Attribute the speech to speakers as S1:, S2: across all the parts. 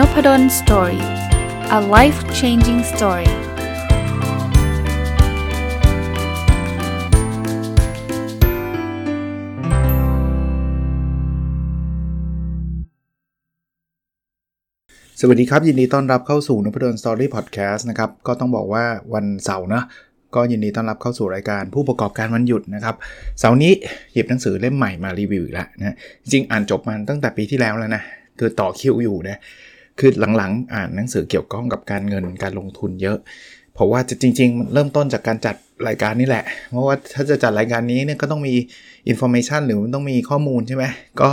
S1: Nopadol Story a life changing story สวัสดีครับ ยินดีต้อนรับเข้าสู่นพดล Story Podcast นะครับ ก็ต้องบอกว่าวันเสาร์นะก็ยินดีต้อนรับเข้าสู่รายการผู้ประกอบการวันหยุดนะครับเสาร์นี้หยิบหนังสือเล่มใหม่มารีวิวอีกแล้วนะจริงอ่านจบมาตั้งแต่ปีที่แล้วแล้วนะคือต่อคิวอยู่นะ คือหลังๆ อ่านหนังสือเกี่ยวข้องกับการเงินการลงทุนเยอะ เพราะว่าจริง ๆ เริ่มต้นจากการจัดรายการนี่แหละ เพราะว่าถ้าจะจัดรายการนี้เนี่ยก็ต้องมี information หรือมันต้องมีข้อมูลใช่ไหมก็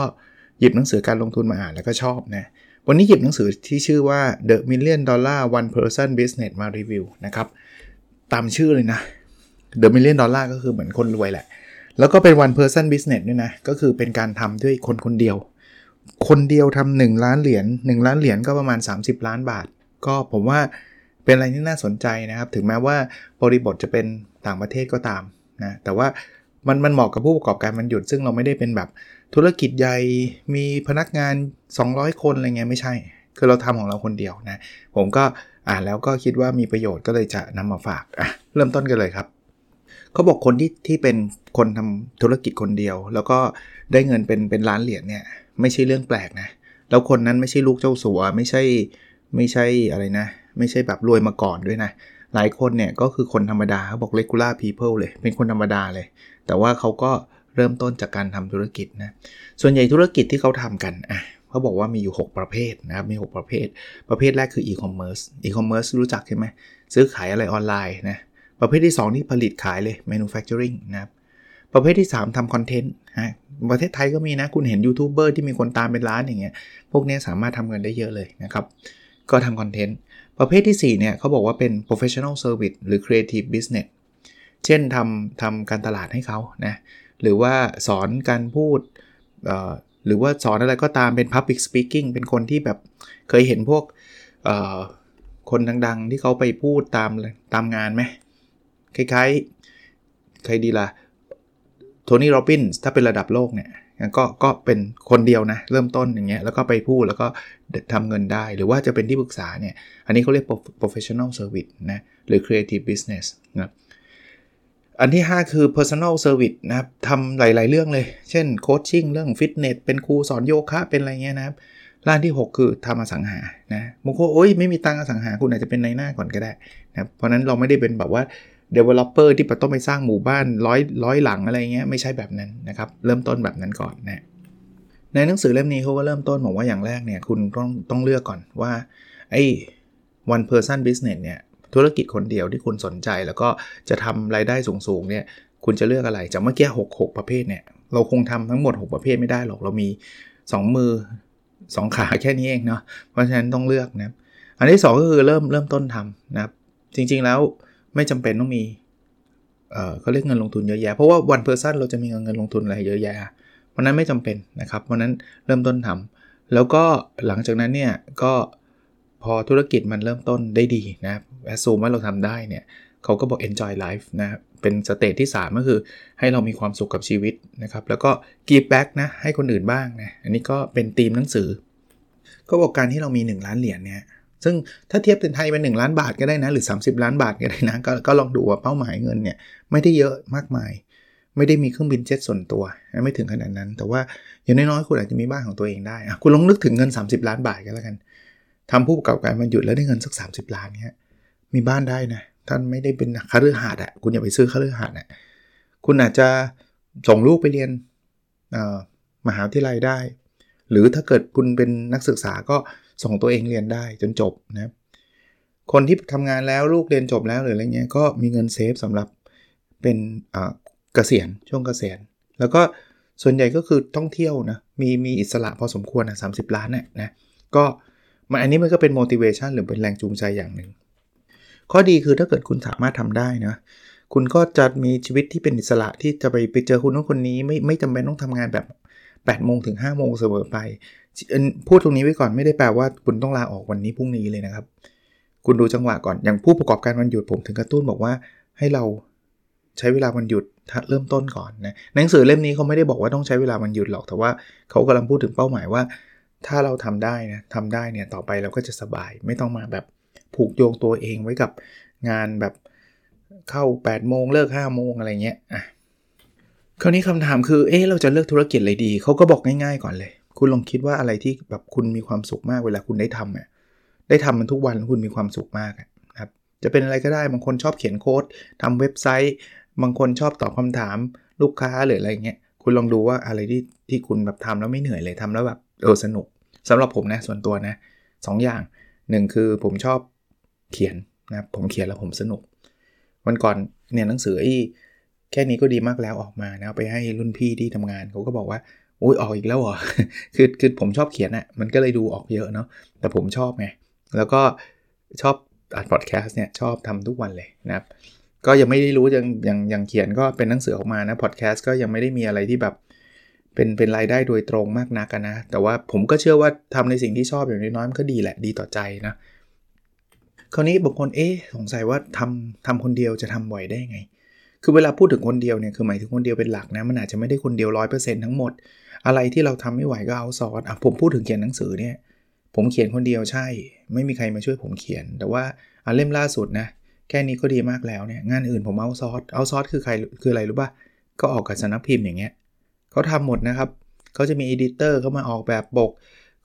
S1: หยิบหนังสือการลงทุนมาอ่านแล้วก็ชอบนะวันนี้หยิบหนังสือที่ชื่อว่า The Million Dollar One Person Business มารีวิวนะครับตามชื่อเลยนะ The Million Dollar ก็คือเหมือนคนรวยแหละ แล้วก็เป็น One Person Business ด้วยนะ ก็คือเป็นการทำด้วยคนคนเดียว คนเดียวทำหนึ่งล้านเหรียญ1ล้านเหรียญก็ประมาณ 30 ล้านบาท ก็ผมว่าเป็นอะไรที่น่าสนใจนะครับ ถึงแม้ว่าบริบทจะเป็นต่างประเทศก็ตามนะแต่ว่ามันมันเหมาะกับผู้ประกอบการมันหยุด ซึ่งเราไม่ได้เป็นแบบธุรกิจใหญ่มีพนักงาน 200 คนอะไรเงี้ยไม่ใช่ คือเราทำของเราคนเดียวนะผมก็อ่านแล้วก็คิดว่ามีประโยชน์ก็เลยจะนำมาฝากอะเริ่มต้นกันเลยครับเขาบอกคนที่ที่เป็นคนทำธุรกิจคนเดียว แล้วก็ได้เงินเป็นเป็นล้านเหรียญเนี่ย ไม่ใช่เรื่องแปลกนะ แล้วคนนั้นไม่ใช่ลูกเจ้าสัว ไม่ใช่ไม่ใช่อะไรนะ ไม่ใช่แบบรวยมาก่อนด้วยนะ หลายคนเนี่ยก็คือคนธรรมดาเขาบอก regular people เลย เป็นคนธรรมดาเลย แต่ว่าเขาก็เริ่มต้นจากการทำธุรกิจนะ ส่วนใหญ่ธุรกิจที่เขาทำกันอะเขาบอกว่ามีอยู่ 6 ประเภทนะครับ มี 6 ประเภท ประเภทแรกคือ e-commerce e-commerce รู้จักใช่ไหม ซื้อขายอะไรออนไลน์นะ ประเภทที่ 2 นี่ผลิตขายเลย manufacturing นะครับ ประเภทที่ 3ทำคอนเทนต์ฮะประเทศไทยก็มีนะ คุณเห็นยูทูบเบอร์ที่มีคนตามเป็นล้านอย่างเงี้ยพวกนี้สามารถทำเงินได้เยอะเลยนะครับ ก็ทำคอนเทนต์ ประเภทที่ 4 เนี่ยเขาบอกว่าเป็น professional service หรือ creative business เช่นทำทำการตลาดให้เขานะหรือว่าสอนการพูดหรือว่าสอนอะไรก็ตามเป็น public speaking เป็นคนที่แบบเคยเห็นพวกคนดังๆ ที่เขาไปพูดตามตามงานไหมคล้ายๆใครดีละ่ะ โทนี่โรบินส์ถ้าเป็นระดับโลกเนี่ยก็ก็เป็นคนเดียวนะ เริ่มต้นอย่างเงี้ยแล้วก็ไปพูดแล้วก็ทำเงินได้ หรือว่าจะเป็นที่ปรึกษาเนี่ย อันนี้เขาเรียก professional service นะหรือ creative business นะอันที่ 5 คือ personal service นะครับทำหลาย ๆ เรื่องเลย เช่นโคชชิ่งเรื่องฟิตเนสเป็นครูสอนโยคะ เป็นอะไรเงี้ยนะครับร้านที่ 6 คือทำอสังหานะบางคนโอ้ยไม่มีตังอสังหาคุณอาจจะเป็นในหน้าก่อนก็ได้นะเพราะนั้นเราไม่ได้เป็นแบบว่า developer ที่ต้องไปสร้างหมู่บ้านร้อยร้อยหลังอะไรเงี้ยไม่ใช่แบบนั้นนะครับเริ่มต้นแบบนั้นก่อนนะในหนังสือเล่มนี้เขาก็เริ่มต้นบอกว่าอย่างแรกเนี่ยคุณต้องต้องเลือกก่อนว่าไอ้ one person business เนี่ยธุรกิจคนเดียวที่คุณสนใจแล้วก็จะทำรายได้สูงๆเนี่ยคุณจะเลือกอะไรจากเมื่อกี้หกหกประเภทเนี่ยเราคงทำทั้งหมด 6 ประเภทไม่ได้หรอก เรามี 2 มือ 2 ขาแค่นี้เองเนาะเพราะฉะนั้นต้องเลือกนะอันที่ 2 ก็คือเริ่มเริ่มต้นทำนะครับจริงๆแล้ว ไม่จำเป็นต้องมีเออเขาเรียกเงินลงทุนเยอะแยะ เพราะว่าวันเพอร์ซันเราจะมีเงินลงทุนอะไรเยอะแยะเพราะนั้นไม่จำเป็นนะครับ เพราะนั้นเริ่มต้นทำแล้วก็หลังจากนั้นเนี่ยก็พอธุรกิจมันเริ่มต้นได้ดีนะ assume ว่าเราทำได้เนี่ยเขาก็บอก enjoy life นะเป็น stage ที่ 3 ก็คือให้เรามีความสุขกับชีวิตนะครับ แล้วก็ give back นะให้คนอื่นบ้างนะอันนี้ก็เป็นธีมหนังสือ ก็บอกการที่เรามี 1 ล้านเหรียญเนี่ย ซึ่งถ้าเทียบเป็นไทยเป็น 1 ล้านบาทก็ได้นะ หรือ 30 ล้านบาทก็ได้นะกก็ลองดูว่าเป้าหมายเงินเนี่ยไม่ได้เยอะมากมาย ไม่ได้มีเครื่องบินเจ็ตส่วนตัว ไม่ถึงขนาดนั้น แต่ว่าอย่างน้อยๆคุณอาจจะมีบ้านของตัวเองได้คุณลองนึกถึงเงิน 30 ล้านบาทกันแล้วกันทำผู้ประกอบการมันหยุดแล้วได้เงินสัก 30 ล้านเนี้ยมีบ้านได้นะท่านไม่ได้เป็นคารือหาดอะคุณอย่าไปซื้อคารือหาดอะคุณอาจจะส่งลูกไปเรียนมหาวิทยาลัยได้ หรือถ้าเกิดคุณเป็นนักศึกษาก็ ส่งตัวเองเรียนได้จนจบนะคนที่ทำงานแล้วลูกเรียนจบแล้วหรืออะไรเงี้ยก็มีเงินเซฟสำหรับเป็นเกษียณช่วงเกษียณ แล้วก็ส่วนใหญ่ก็คือท่องเที่ยวนะมีมีอิสระพอสมควรนะสาล้านเนี่ยนะก็มันอันนี้มันก็เป็น motivation หรือเป็นแรงจูงใจอย่างหนึ่งข้อดีคือถ้าเกิดคุณสามารถทำได้นะคุณก็จะมีชีวิตที่เป็นอิสระที่จะไปไปเจอคุณนู้นคนนี้ไม่ไม่จำเป็นต้องทำงานแบบ8โมงถึง5โมงเสมอไป พูดตรงนี้ไว้ก่อนไม่ได้แปลว่าคุณต้องลาออกวันนี้พรุ่งนี้เลยนะครับ คุณดูจังหวะก่อนอย่างผู้ประกอบการวันหยุดผมถึงกระตุ้นบอกว่าให้เราใช้เวลาวันหยุดเริ่มต้นก่อนนะหนังสือเล่มนี้เขาไม่ได้บอกว่าต้องใช้เวลาวันหยุดหรอกแต่ว่าเขากำลังพูดถึงเป้าหมายว่า ถ้าเราทำได้นะทำได้เนี่ยต่อไปเราก็จะสบาย ไม่ต้องมาแบบผูกโยงตัวเองไว้กับงานแบบเข้า8โมงเลิก5โมงอะไรเงี้ยอะคราวนี้คำถามคือเอ๊ะเราจะเลือกธุรกิจอะไรดีเขาก็บอกง่ายๆก่อนเลย คุณลองคิดว่าอะไรที่แบบคุณมีความสุขมากเวลาคุณได้ทำอะได้ทำมันทุกวันแล้วคุณมีความสุขมากครับจะเป็นอะไรก็ได้บางคนชอบเขียนโค้ดทำเว็บไซต์ บางคนชอบตอบคาถามลูกค้าหรืออะไรเงี้ยคุณลองดูว่าอะไรที่ที่คุณแบบทำแล้วไม่เหนื่อยเลยทำแล้วแบบเออสนุกสำหรับผมนะส่วนตัวนะสองอย่างหนึ่งคือผมชอบเขียนนะผมเขียนแล้วผมสนุก วันก่อนเนี่ยหนังสือไอ้แค่นี้ก็ดีมากแล้วออกมานะไปให้รุ่นพี่ที่ทำงานเขาก็บอกว่า อุ้ยออกอีกแล้วเหรอคือคือผมชอบเขียนอะ่ะมันก็เลยดูออกเยอะเนาะแต่ผมชอบไงแล้วก็ชอบอัดพอดแคสต์เนี่ยชอบทำทุกวันเลยนะครับ ก็ยังไม่ได้รู้ยังยังยังเขียนก็เป็นหนังสือออกมานะพอดแคสต์ก็ยังไม่ได้มีอะไรที่แบบเป็นเป็นรายได้โดยตรงมากนักนะ แต่ว่าผมก็เชื่อว่าทำในสิ่งที่ชอบอย่างน้อยๆมันก็ดีแหละดีต่อใจนะคราวนี้บางคนเอ๊สงสัยว่าทำทำคนเดียวจะทำไหวได้ไง คือเวลาพูดถึงคนเดียวเนี่ยคือหมายถึงคนเดียวเป็นหลักนะมันอาจจะไม่ได้คนเดียวร้อยเปอร์เซ็นต์ทั้งหมด อะไรที่เราทำไม่ไหวก็เอาซอสอะผมพูดถึงเขียนหนังสือเนี่ยผมเขียนคนเดียวใช่ ไม่มีใครมาช่วยผมเขียน แต่ว่าอันเล่มล่าสุดนะแค่นี้ก็ดีมากแล้วเนี่ยงานอื่นผมเอาซอสเอาซอสคือใครคืออะไรรู้ป่ะก็ออกกับสนักพิมพ์อย่างเงี้ยเขาทำหมดนะครับเขาจะมีอดิเตอร์เขามาออกแบบปก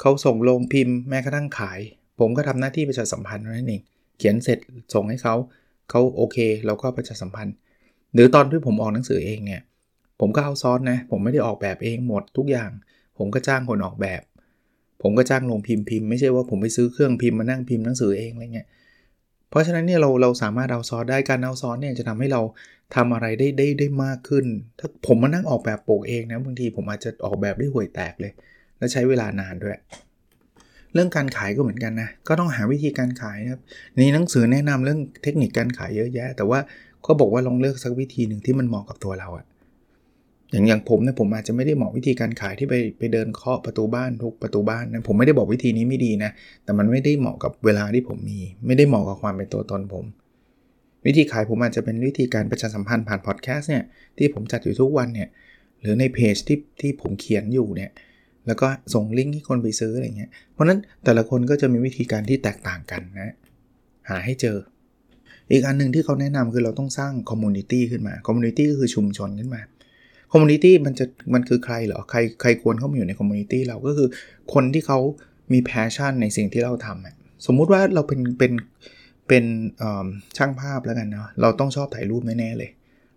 S1: เขาส่งลงพิมพ์แม้กระทั่งขาย ผมก็ทำหน้าที่ประชาสัมพันธ์นั่นเองเขียนเสร็จส่งให้เขาเขาโอเค เราก็ประชาสัมพันธ์ หรือตอนที่ผมออกหนังสือเองเนี่ย ผมก็เอาซอสนะ ผมไม่ได้ออกแบบเองหมดทุกอย่าง ผมก็จ้างคนออกแบบ ผมก็จ้างลงพิมพ์พิมพ์ไม่ใช่ว่าผมไปซื้อเครื่องพิมพ์มานั่งพิมพ์หนังสือเองอะไรเงี้ยเพราะฉะนั้นเนี่ยเราเราสามารถเอาซอสได้การเอาซอสเนี่ยจะทำให้เราทำอะไรได้ได้ได้มากขึ้น ถ้าผมมานั่งออกแบบโปกเองนะบางทีผมอาจจะออกแบบได้ห่วยแตกเลย และใช้เวลานานด้วยเรื่องการขายก็เหมือนกันนะ ก็ต้องหาวิธีการขายนะครับ นี่หนังสือแนะนำเรื่องเทคนิคการขายเยอะแยะ แต่ว่า ก็บอกว่าลองเลือกสักวิธีหนึ่งที่มันเหมาะกับตัวเราอะอย่างอย่างผมเนี่ยผมอาจจะไม่ได้เหมาะวิธีการขายที่ไปไปเดินเคาะประตูบ้านทุกประตูบ้านนะผมไม่ได้บอกวิธีนี้ไม่ดีนะ แต่มันไม่ได้เหมาะกับเวลาที่ผมมี ไม่ได้เหมาะกับความเป็นตัวตนผม วิธีขายผมอาจจะเป็นวิธีการประชาสัมพันธ์ผ่านพอดแคสต์เนี่ยที่ผมจัดอยู่ทุกวันเนี่ยหรือในเพจที่ที่ผมเขียนอยู่เนี่ยแล้วก็ส่งลิงก์ให้คนไปซื้ออะไรเงี้ยเพราะนั้นแต่ละคนก็จะมีวิธีการที่แตกต่างกันนะ หาให้เจอ อีกอันหนึ่งที่เขาแนะนำคือเราต้องสร้าง community ขึ้นมา community ก็คือชุมชนขึ้นมา community มันจะมันคือใครเหรอใครใครควรเข้ามาอยู่ใน community เราก็คือคนที่เขามี passion ในสิ่งที่เราทำสมมุติว่าเราเป็นเป็นเป็นช่างภาพแล้วกันเนาะเราต้องชอบถ่ายรูปแน่ๆเลย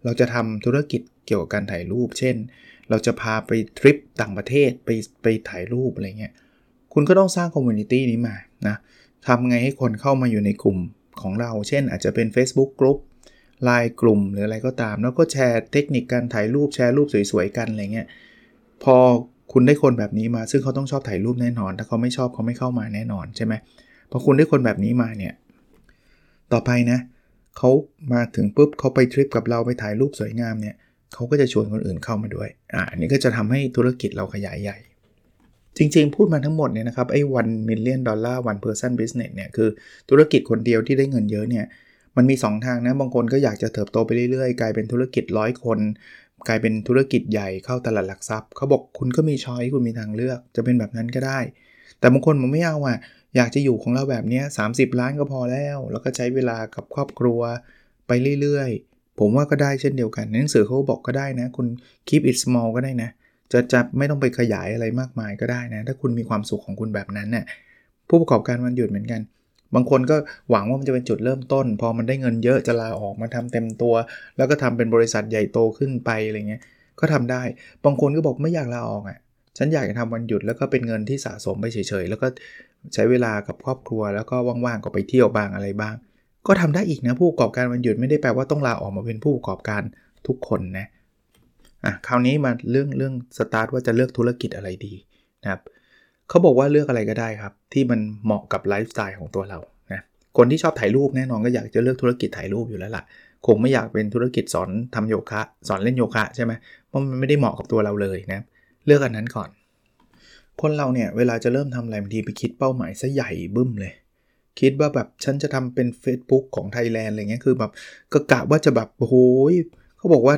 S1: เราจะทำธุรกิจเกี่ยวกับการถ่ายรูป เช่น เราจะพาไปทริปต่างประเทศไปไปถ่ายรูปอะไรเงี้ยคุณก็ต้องสร้างคอมมูนิตี้นี้มานะทำไงให้คนเข้ามาอยู่ในกลุ่ม ของเรา เช่น อาจจะเป็น Facebook กลุ่มไลน์กลุ่มหรืออะไรก็ตาม แล้วก็แชร์เทคนิคการถ่ายรูปแชร์รูปสวยๆกันอะไรเงี้ยพอคุณได้คนแบบนี้มา ซึ่งเขาต้องชอบถ่ายรูปแน่นอน ถ้าเขาไม่ชอบเขาไม่เข้ามาแน่นอนใช่ไหมพอคุณได้คนแบบนี้มาเนี่ยต่อไปนะเขามาถึงปุ๊บเขาไปทริปกับเราไปถ่ายรูปสวยงามเนี่ยเขาก็จะชวนคนอื่นเข้ามาด้วยอ่าอันนี้ก็จะทำให้ธุรกิจเราขยายใหญ่ จริงๆ พูดมาทั้งหมดเนี่ยนะครับไอ้ one million dollar one person business เนี่ยคือธุรกิจคนเดียวที่ได้เงินเยอะเนี่ยมันมี 2 ทางนะ บางคนก็อยากจะเติบโตไปเรื่อยๆ กลายเป็นธุรกิจร้อยคน กลายเป็นธุรกิจใหญ่เข้าตลาดหลักทรัพย์ เขาบอกคุณก็มีช้อยคุณมีทางเลือกจะเป็นแบบนั้นก็ได้ แต่บางคนมันไม่เอาอะอยากจะอยู่ของเราแบบนี้30 ล้านก็พอแล้ว แล้วก็ใช้เวลากับครอบครัวไปเรื่อยๆ ผมว่าก็ได้เช่นเดียวกันหนังสือเขาบอกก็ได้นะ คุณ keep it small ก็ได้นะ จะจะไม่ต้องไปขยายอะไรมากมายก็ได้นะ ถ้าคุณมีความสุขของคุณแบบนั้นเนะ่ยผู้ประกอบการวันหยุดเหมือนกัน บางคนก็หวังว่ามันจะเป็นจุดเริ่มต้น พอมันได้เงินเยอะจะลาออกมาทำเต็มตัว แล้วก็ทำเป็นบริษัทใหญ่โตขึ้นไปอะไรเงี้ยก็ทำได้ บางคนก็บอกไม่อยากลาออกอะ่ะฉันอยากจะทำวันหยุดแล้วก็เป็นเงินที่สะสมไปเฉยๆ แล้วก็ใช้เวลากับครอบครัวแล้วก็ว่างๆก็ไปเที่ยวบ้างอะไรบ้าง ก็ทำได้อีกนะผู้ประกอบการวันหยุดไม่ได้แปลว่าต้องลาออกมาเป็นผู้ประกอบการทุกคนนะ อะคราวนี้มาเรื่องเรื่องสตาร์ทว่าจะเลือกธุรกิจอะไรดีนะครับเขาบอกว่าเลือกอะไรก็ได้ครับ ที่มันเหมาะกับไลฟ์สไตล์ของตัวเรานะคนที่ชอบถ่ายรูปแน่นอนก็อยากจะเลือกธุรกิจถ่ายรูปอยู่แล้วล่ะ คงไม่อยากเป็นธุรกิจสอนทำโยคะ สอนเล่นโยคะใช่ไหมเพราะมันไม่ได้เหมาะกับตัวเราเลยนะเลือกอันนั้นก่อน คนเราเนี่ยเวลาจะเริ่มทำอะไรบางทีไปคิดเป้าหมายซะใหญ่บึ้มเลยคิดว่าแบบฉันจะทำเป็น Facebook ของไทยแลนด์อะไรเงี้ยคือแบบก็กะว่าจะแบบโอ้โหเขาบอกว่า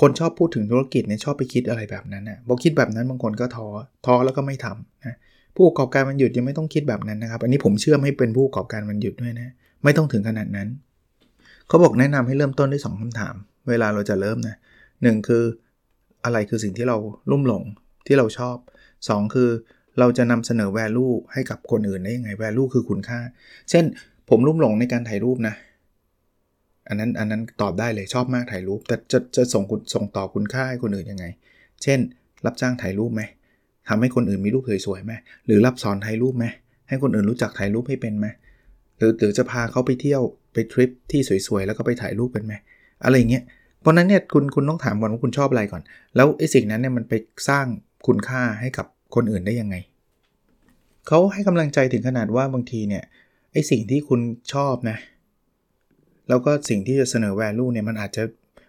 S1: คนชอบพูดถึงธุรกิจเนี่ยชอบไปคิดอะไรแบบนั้นนะพอคิดแบบนั้นบางคนก็ท้อท้อแล้วก็ไม่ทำนะผู้ประกอบการมันหยุดยังไม่ต้องคิดแบบนั้นนะครับ อันนี้ผมเชื่อมให้เป็นผู้ประกอบการมันหยุดด้วยนะ ไม่ต้องถึงขนาดนั้น เขาบอกแนะนำให้เริ่มต้นด้วย 2คำถาม เวลาเราจะเริ่มนะหนึ่งคืออะไรคือสิ่งที่เราลุ่มหลงที่เราชอบ 2 คือเราจะนำเสนอ value ให้กับคนอื่นได้ยังไง value คือคุณค่า เช่น ผมลุ่มหลงในการถ่ายรูปนะ อันนั้นอันนั้นตอบได้เลยชอบมากถ่ายรูป แต่จะจะส่งส่งต่อคุณค่าให้คนอื่นยังไง เช่น รับจ้างถ่ายรูปไหมทำให้คนอื่นมีรูปสวยๆไหมหรือรับสอนถ่ายรูปไหมให้คนอื่นรู้จักถ่ายรูปให้เป็นไหมหรือหรือจะพาเขาไปเที่ยวไปทริปที่สวยๆแล้วก็ไปถ่ายรูปเป็นไหมอะไรเงี้ยเพราะนั้นเนี่ยคุณคุณต้องถามก่อนว่าคุณชอบอะไรก่อน แล้วไอ้สิ่งนั้นเนี่ยมันไปสร้างคุณค่าให้กับคนอื่นได้ยังไงเขาให้กำลังใจถึงขนาดว่าบางทีเนี่ยไอ้สิ่งที่คุณชอบนะ แล้วก็สิ่งที่จะเสนอ value เนี่ยมันอาจจะ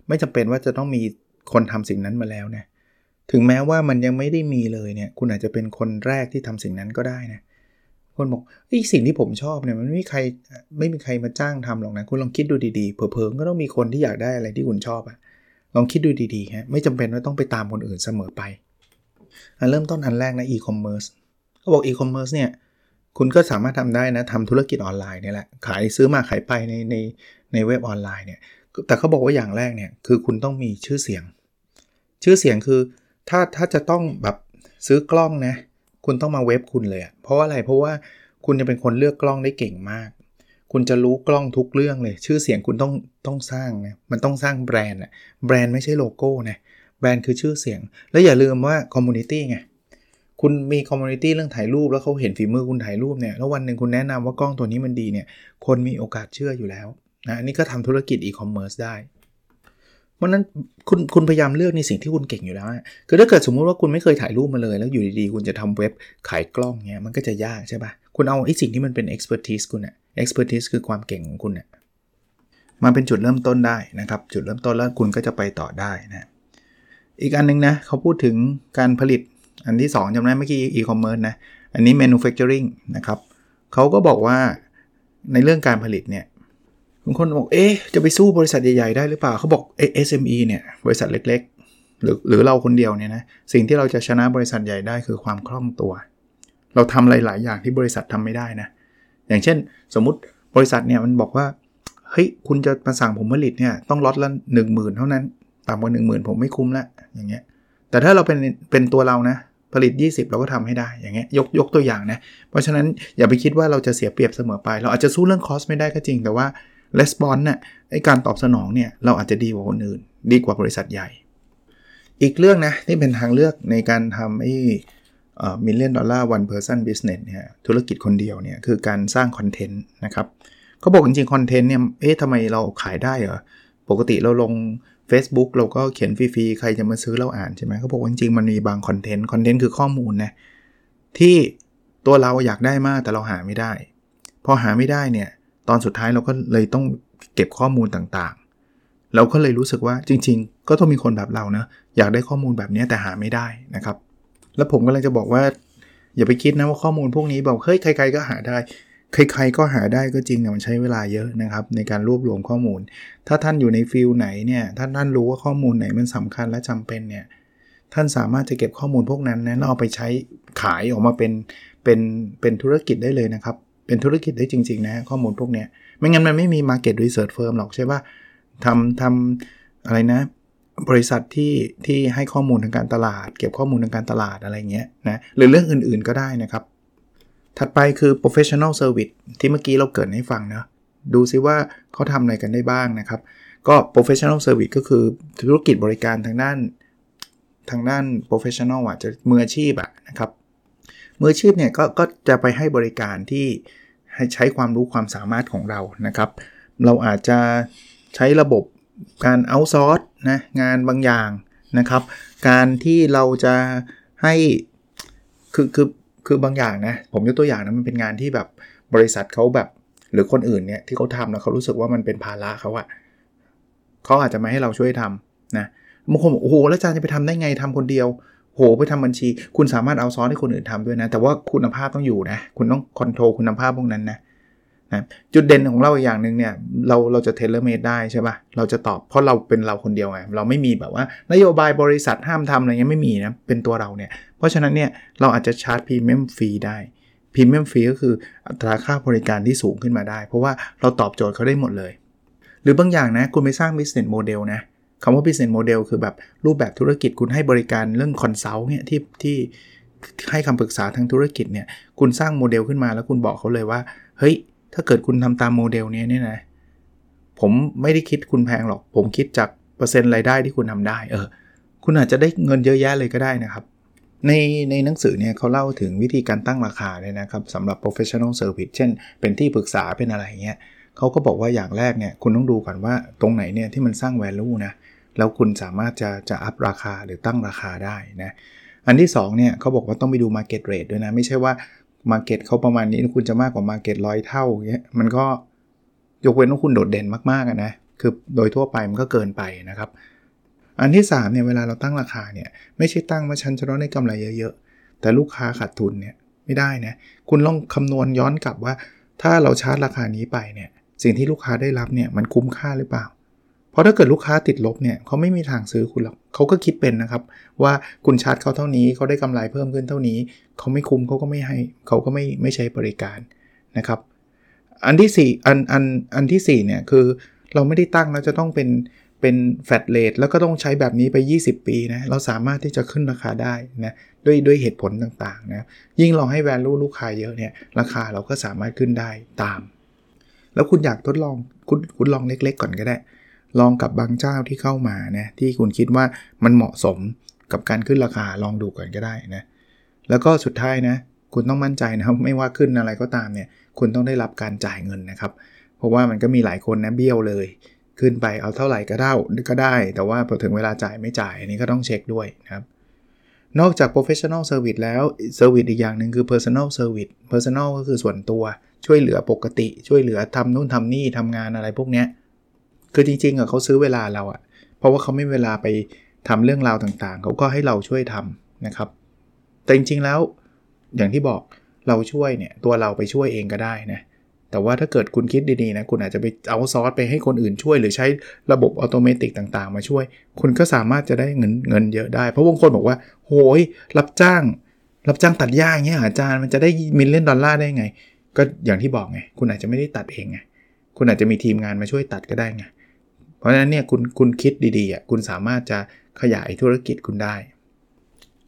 S1: ไม่จำเป็นว่าจะต้องมีคนทำสิ่งนั้นมาแล้วนะถึงแม้ว่ามันยังไม่ได้มีเลยเนี่ยคุณอาจจะเป็นคนแรกที่ทำสิ่งนั้นก็ได้นะคนบอกไอ้สิ่งที่ผมชอบเนี่ยมันไม่มีใครไม่มีใครมาจ้างทำหรอกนะคุณลองคิดดูดีๆเผลอๆก็ต้องมีคนที่อยากได้อะไรที่คุณชอบอะลองคิดดูดีๆฮะไม่จำเป็นว่าต้องไปตามคนอื่นเสมอไปเริ่มต้นอันแรกนะอีคอมเมิร์ซเขาบอกอีคอมเมิร์ซเนี่ยคุณก็สามารถทำได้นะทำธุรกิจออนไลน์นี่แหละขายซื้อมาขายไปในใน ในเว็บออนไลน์เนี่ยแต่เขาบอกว่าอย่างแรกเนี่ยคือคุณต้องมีชื่อเสียง ชื่อเสียงคือถ้าถ้าจะต้องแบบซื้อกล้องนะคุณต้องมาเว็บคุณเลย เพราะอะไรเพราะว่าคุณจะเป็นคนเลือกกล้องได้เก่งมาก คุณจะรู้กล้องทุกเรื่องเลย ชื่อเสียงคุณต้องต้องสร้างนะมันต้องสร้างแบรนด์อะแบรนด์ไม่ใช่โลโก้นะแบรนด์คือชื่อเสียง แล้วอย่าลืมว่า community ไงคุณมี community เรื่องถ่ายรูปแล้วเขาเห็นฝีมือคุณถ่ายรูปเนี่ยแล้ววันหนึ่งคุณแนะนำว่ากล้องตัวนี้มันดีเนี่ยคนมีโอกาสเชื่ออยู่แล้ว นะอันนี้ก็ทำธุรกิจอีคอมเมิร์ซได้ เพราะนั้นคุณคุณพยายามเลือกในสิ่งที่คุณเก่งอยู่แล้วคือถ้าเกิดสมมุติว่าคุณไม่เคยถ่ายรูปมาเลย แล้วอยู่ดีๆ คุณจะทำเว็บขายกล้องเนี่ยมันก็จะยากใช่ปะ่ะคุณเอาไอ้สิ่งที่มันเป็น expertise คุณอะ expertise คือความเก่งของคุณอะมาเป็นจุดเริ่มต้นได้นะครับ จุดเริ่มต้นแล้วคุณก็จะไปต่อได้นะอีกอันนึงนะเขาพูดถึงการผลิตอันที่ 2จำได้เมื่อกี้ e-commerce นะ อันนี้ manufacturing นะครับเขาก็บอกว่าในเรื่องการผลิตเนี่ย บางคนบอกเอ๊ะจะไปสู้บริษัทใหญ่ๆได้หรือเปล่าเขาบอก SME เนี่ยบริษัทเล็กๆ หรือหรือเราคนเดียวเนี่ยนะสิ่งที่เราจะชนะบริษัทใหญ่ได้คือความคล่องตัว เราทำหลาย ๆ อย่างที่บริษัททำไม่ได้นะอย่างเช่น สมมุติบริษัทเนี่ยมันบอกว่าเฮ้ยคุณจะมาสั่งผมผลิตเนี่ยต้องลดละหนึ่งหมื่นเท่านั้นต่ำกว่า1 0,000ผมไม่คุ้มละอย่างเงี้ยแต่ถ้าเราเป็นเป็นตัวเรานะผลิต 20 เราก็ทำให้ได้ อย่างเงี้ยยกยกตัวอย่างนะ เพราะฉะนั้นอย่าไปคิดว่าเราจะเสียเปรียบเสมอไป เราอาจจะสู้เรื่อง cost ไม่ได้ก็จริง แต่ว่า response เนี่ยไอการตอบสนองเนี่ยเราอาจจะดีกว่าคนอื่น ดีกว่าบริษัทใหญ่ อีกเรื่องนะที่เป็นทางเลือกในการทำไอ้ Million Dollar One Person Business เนี่ยธุรกิจคนเดียวเนี่ยคือการสร้างคอนเทนต์นะครับเขาบอกจริงๆคอนเทนต์เนี่ยเอ๊ะทำไมเราขายได้เหรอ ปกติเราลง Facebook เราก็เขียนฟรีๆ ใครจะมาซื้อเราอ่านใช่ไหมเขาบอกว่าจริงๆ มันมีบางคอนเทนต์ คอนเทนต์คือข้อมูลนะที่ตัวเราอยากได้มากแต่เราหาไม่ได้ พอหาไม่ได้เนี่ย ตอนสุดท้ายเราก็เลยต้องเก็บข้อมูลต่างๆ เราก็เลยรู้สึกว่าจริง ๆ ก็ต้องมีคนแบบเรานะอยากได้ข้อมูลแบบนี้แต่หาไม่ได้นะครับ แล้วผมก็เลยจะบอกว่า อย่าไปคิดนะว่าข้อมูลพวกนี้บอกเฮ้ยใครๆก็หาได้ใครๆก็หาได้ก็จริงแต่มันใช้เวลาเยอะนะครับ ในการรวบรวมข้อมูล ถ้าท่านอยู่ในฟิลไหนเนี่ยถ้าท่านรู้ว่าข้อมูลไหนมันสำคัญและจำเป็นเนี่ยท่านสามารถจะเก็บข้อมูลพวกนั้นนะเอาไปใช้ขายออกมาเป็นเป็นเป็นธุรกิจได้เลยนะครับ เป็นธุรกิจได้จริง ๆ นะ ข้อมูลพวกเนี้ยไม่งั้นมันไม่มี Market Research Firm หรอกใช่ป่ะทำทำอะไรนะ บริษัทที่ที่ให้ข้อมูลทางการตลาด เก็บข้อมูลทางการตลาดอะไรเงี้ยนะหรือเรื่องอื่นๆก็ได้นะครับ ถัดไปคือ professional service ที่เมื่อกี้เราเกิดให้ฟังนะดูซิว่าเขาทำอะไรกันได้บ้างนะครับ ก็ professional service ก็คือธุรกิจบริการทางด้านทางด้าน professional อะจะมืออาชีพอะนะครับ มืออาชีพเนี่ยกก็จะไปให้บริการที่ให้ใช้ความรู้ความสามารถของเรานะครับ เราอาจจะใช้ระบบการเอาซอร์สนะงานบางอย่างนะครับ การที่เราจะให้คือคือคือบางอย่างนะผมยกตัวอย่างนะมันเป็นงานที่แบบบริษัทเขาแบบ หรือคนอื่นเนี่ยที่เขาทำแล้วเขารู้สึกว่ามันเป็นภาระเขาอะเขาอาจจะมาให้เราช่วยทำนะบางคนบอกโอ้โหแล้วอาจารย์จะไปทำได้ไงทำคนเดียว โหไปทำบัญชี คุณสามารถเอาซอสให้คนอื่นทำด้วยนะ แต่ว่าคุณภาพต้องอยู่นะ คุณต้อง control คุณภาพพวกนั้นนะนะจุดเด่นของเราอย่างหนึ่งเนี่ยเราเราจะ tailor-made ได้ใช่ปะเราจะตอบเพราะเราเป็นเราคนเดียวไงเราไม่มีแบบว่านโยบายบริษัทห้ามทำอะไรเงี้ยไม่มีนะเป็นตัวเราเนี่ย เพราะฉะนั้นเนี่ยเราอาจจะ charge premium fee ได้ premium fee ก็คืออัตราค่าบริการที่สูงขึ้นมาได้ เพราะว่าเราตอบโจทย์เขาได้หมดเลย หรือบางอย่างนะคุณไปสร้าง business model นะ คำว่า business model คือแบบรูปแบบธุรกิจคุณให้บริการเรื่อง consult เนี่ยที่ที่ให้คำปรึกษาทางธุรกิจเนี่ยคุณสร้างโมเดลขึ้นมาแล้วคุณบอกเขาเลยว่า เฮ้ย ถ้าเกิดคุณทำตามโมเดลนี้เนี่ยนะผมไม่ได้คิดคุณแพงหรอก ผมคิดจากเปอร์เซ็นต์รายได้ที่คุณทาได้เออคุณอาจจะได้เงินเยอะแยะเลยก็ได้นะครับ ในในหนังสือเนี่ยเขาเล่าถึงวิธีการตั้งราคาเลยนะครับสำหรับ professional service เช่น เป็นที่ปรึกษาเป็นอะไรเงี้ย เขาก็บอกว่าอย่างแรกเนี่ยคุณต้องดูก่อนว่าตรงไหนเนี่ยที่มันสร้าง value นะแล้วคุณสามารถจะจะอัพราคาหรือตั้งราคาได้นะอันที่2เนี่ยเขาบอกว่าต้องไปดู market rate ด้วยนะ ไม่ใช่ว่า market เขาประมาณนี้คุณจะมากกว่า market ร้อยเท่าเงี้ยมันก็ยกเว้นว่าคุณโดดเด่นมากๆนะคือโดยทั่วไปมันก็เกินไปนะครับ อันที่3เนี่ยเวลาเราตั้งราคาเนี่ยไม่ใช่ตั้งว่าฉันจะต้องได้กำไรเยอะๆ แต่ลูกค้าขาดทุนเนี่ยไม่ได้นะคุณลองคำนวณย้อนกลับว่า ถ้าเราชาร์จราคานี้ไปเนี่ย สิ่งที่ลูกค้าได้รับเนี่ยมันคุ้มค่าหรือเปล่า เพราะถ้าเกิดลูกค้าติดลบเนี่ยเขาไม่มีทางซื้อคุณหรอกเขาก็คิดเป็นนะครับ ว่าคุณชาร์จเขาเท่านี้เขาได้กำไรเพิ่มขึ้นเท่านี้เขาไม่คุ้มเขาก็ไม่ให้เขาก็ไม่ไม่ใช้บริการนะครับ อันที่ 4 อันอันอันที่4เนี่ยคือเราไม่ได้ตั้งแล้วจะต้องเป็นเป็นแฟลตเลทแล้วก็ต้องใช้แบบนี้ไป 20 ปีนะเราสามารถที่จะขึ้นราคาได้นะด้วยด้วยเหตุผลต่างๆนะยิ่งเราให้ value ลูกค้าเยอะเนี่ยราคาเราก็สามารถขึ้นได้ตาม แล้วคุณอยากทดลองคุณคุณลองเล็ก ๆ ก่อนก็ได้ ลองกับบางเจ้าที่เข้ามานะที่คุณคิดว่ามันเหมาะสมกับการขึ้นราคาลองดูก่อนก็ได้นะแล้วก็สุดท้ายนะ คุณต้องมั่นใจนะครับไม่ว่าขึ้นอะไรก็ตามเนี่ยคุณต้องได้รับการจ่ายเงินนะครับ เพราะว่ามันก็มีหลายคนนะเบี้ยวเลย ขึ้นไปเอาเท่าไหร่ก็ได้ก็ได้ แต่ว่าพอถึงเวลาจ่ายไม่จ่ายอันนี้ก็ต้องเช็คด้วยนะครับนอกจาก professional service แล้ว service อีกอย่างหนึ่งคือ personal service personal ก็คือส่วนตัว ช่วยเหลือปกติ ช่วยเหลือทำนู่นทำนี่ทำงานอะไรพวกเนี้ยคือจริงๆอะเขาซื้อเวลาเราอะ เพราะว่าเขาไม่เวลาไปทำเรื่องราวต่างๆ เขาก็ให้เราช่วยทำนะครับ แต่จริงๆแล้วอย่างที่บอกเราช่วยเนี่ยตัวเราไปช่วยเองก็ได้นะแต่ว่าถ้าเกิดคุณคิดดีๆนะคุณอาจจะไปเอาซอสไปให้คนอื่นช่วย หรือใช้ระบบอัตโนมัติต่างๆ มาช่วย คุณก็สามารถจะได้เงินเงินเยอะได้ เพราะบางคนบอกว่า โหยรับจ้าง รับจ้างตัดหญ้าอย่างเงี้ยอาจารย์มันจะได้ million dollar ได้ไง ก็อย่างที่บอกไง คุณอาจจะไม่ได้ตัดเองไง คุณอาจจะมีทีมงานมาช่วยตัดก็ได้ไง เพราะฉะนั้นเนี่ยคุณคุณคิดดีๆอะคุณสามารถจะขยายธุรกิจคุณได้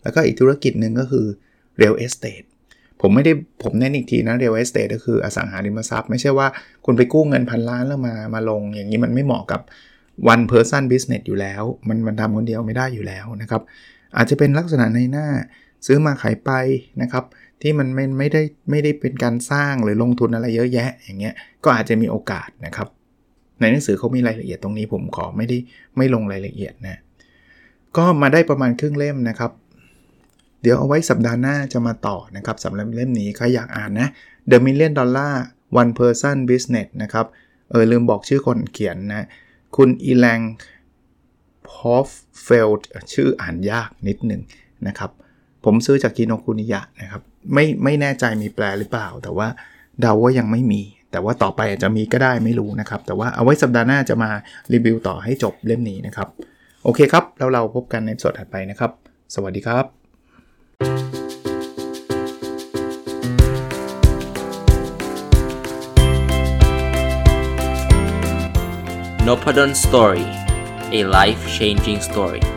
S1: แล้วก็อีกธุรกิจหนึ่งก็คือ real estate ผมไม่ได้ผมแน่นอีกทีนะ real estate ก็คืออสังหาริมทรัพย์ ไม่ใช่ว่าคุณไปกู้เงินพันล้านแล้วมามาลง อย่างนี้มันไม่เหมาะกับ one person business อยู่แล้ว มันมันทำคนเดียวไม่ได้อยู่แล้วนะครับ อาจจะเป็นลักษณะในหน้าซื้อมาขายไปนะครับ ที่มันไม่ไม่ได้ไม่ได้เป็นการสร้างหรือลงทุนอะไรเยอะแยะ อย่างเงี้ยก็อาจจะมีโอกาสนะครับ ในหนังสือเขามีรายละเอียดตรงนี้ผมขอไม่ได้ไม่ลงรายละเอียดนะก็มาได้ประมาณครึ่งเล่มนะครับ เดี๋ยวเอาไว้สัปดาห์หน้าจะมาต่อนะครับสำหรับเล่มนี้ใครอยากอ่านนะ The Million Dollar One Person Business นะครับเออลืมบอกชื่อคนเขียนนะคุณอีแลงพอฟเฟลด์ชื่ออ่านยากนิดหนึ่งนะครับ ผมซื้อจากกินโนคุนิยะนะครับไม่ไม่แน่ใจมีแปลหรือเปล่า แต่ว่าเดาว่ายังไม่มี แต่ว่าต่อไปอาจจะมีก็ได้ไม่รู้นะครับ แต่ว่าเอาไว้สัปดาห์หน้าจะมารีวิวต่อให้จบเล่มนี้นะครับ โอเคครับ แล้วเราพบกันในสดถัดไปนะครับ สวัสดีครับ
S2: n o p a d o n Story a life changing story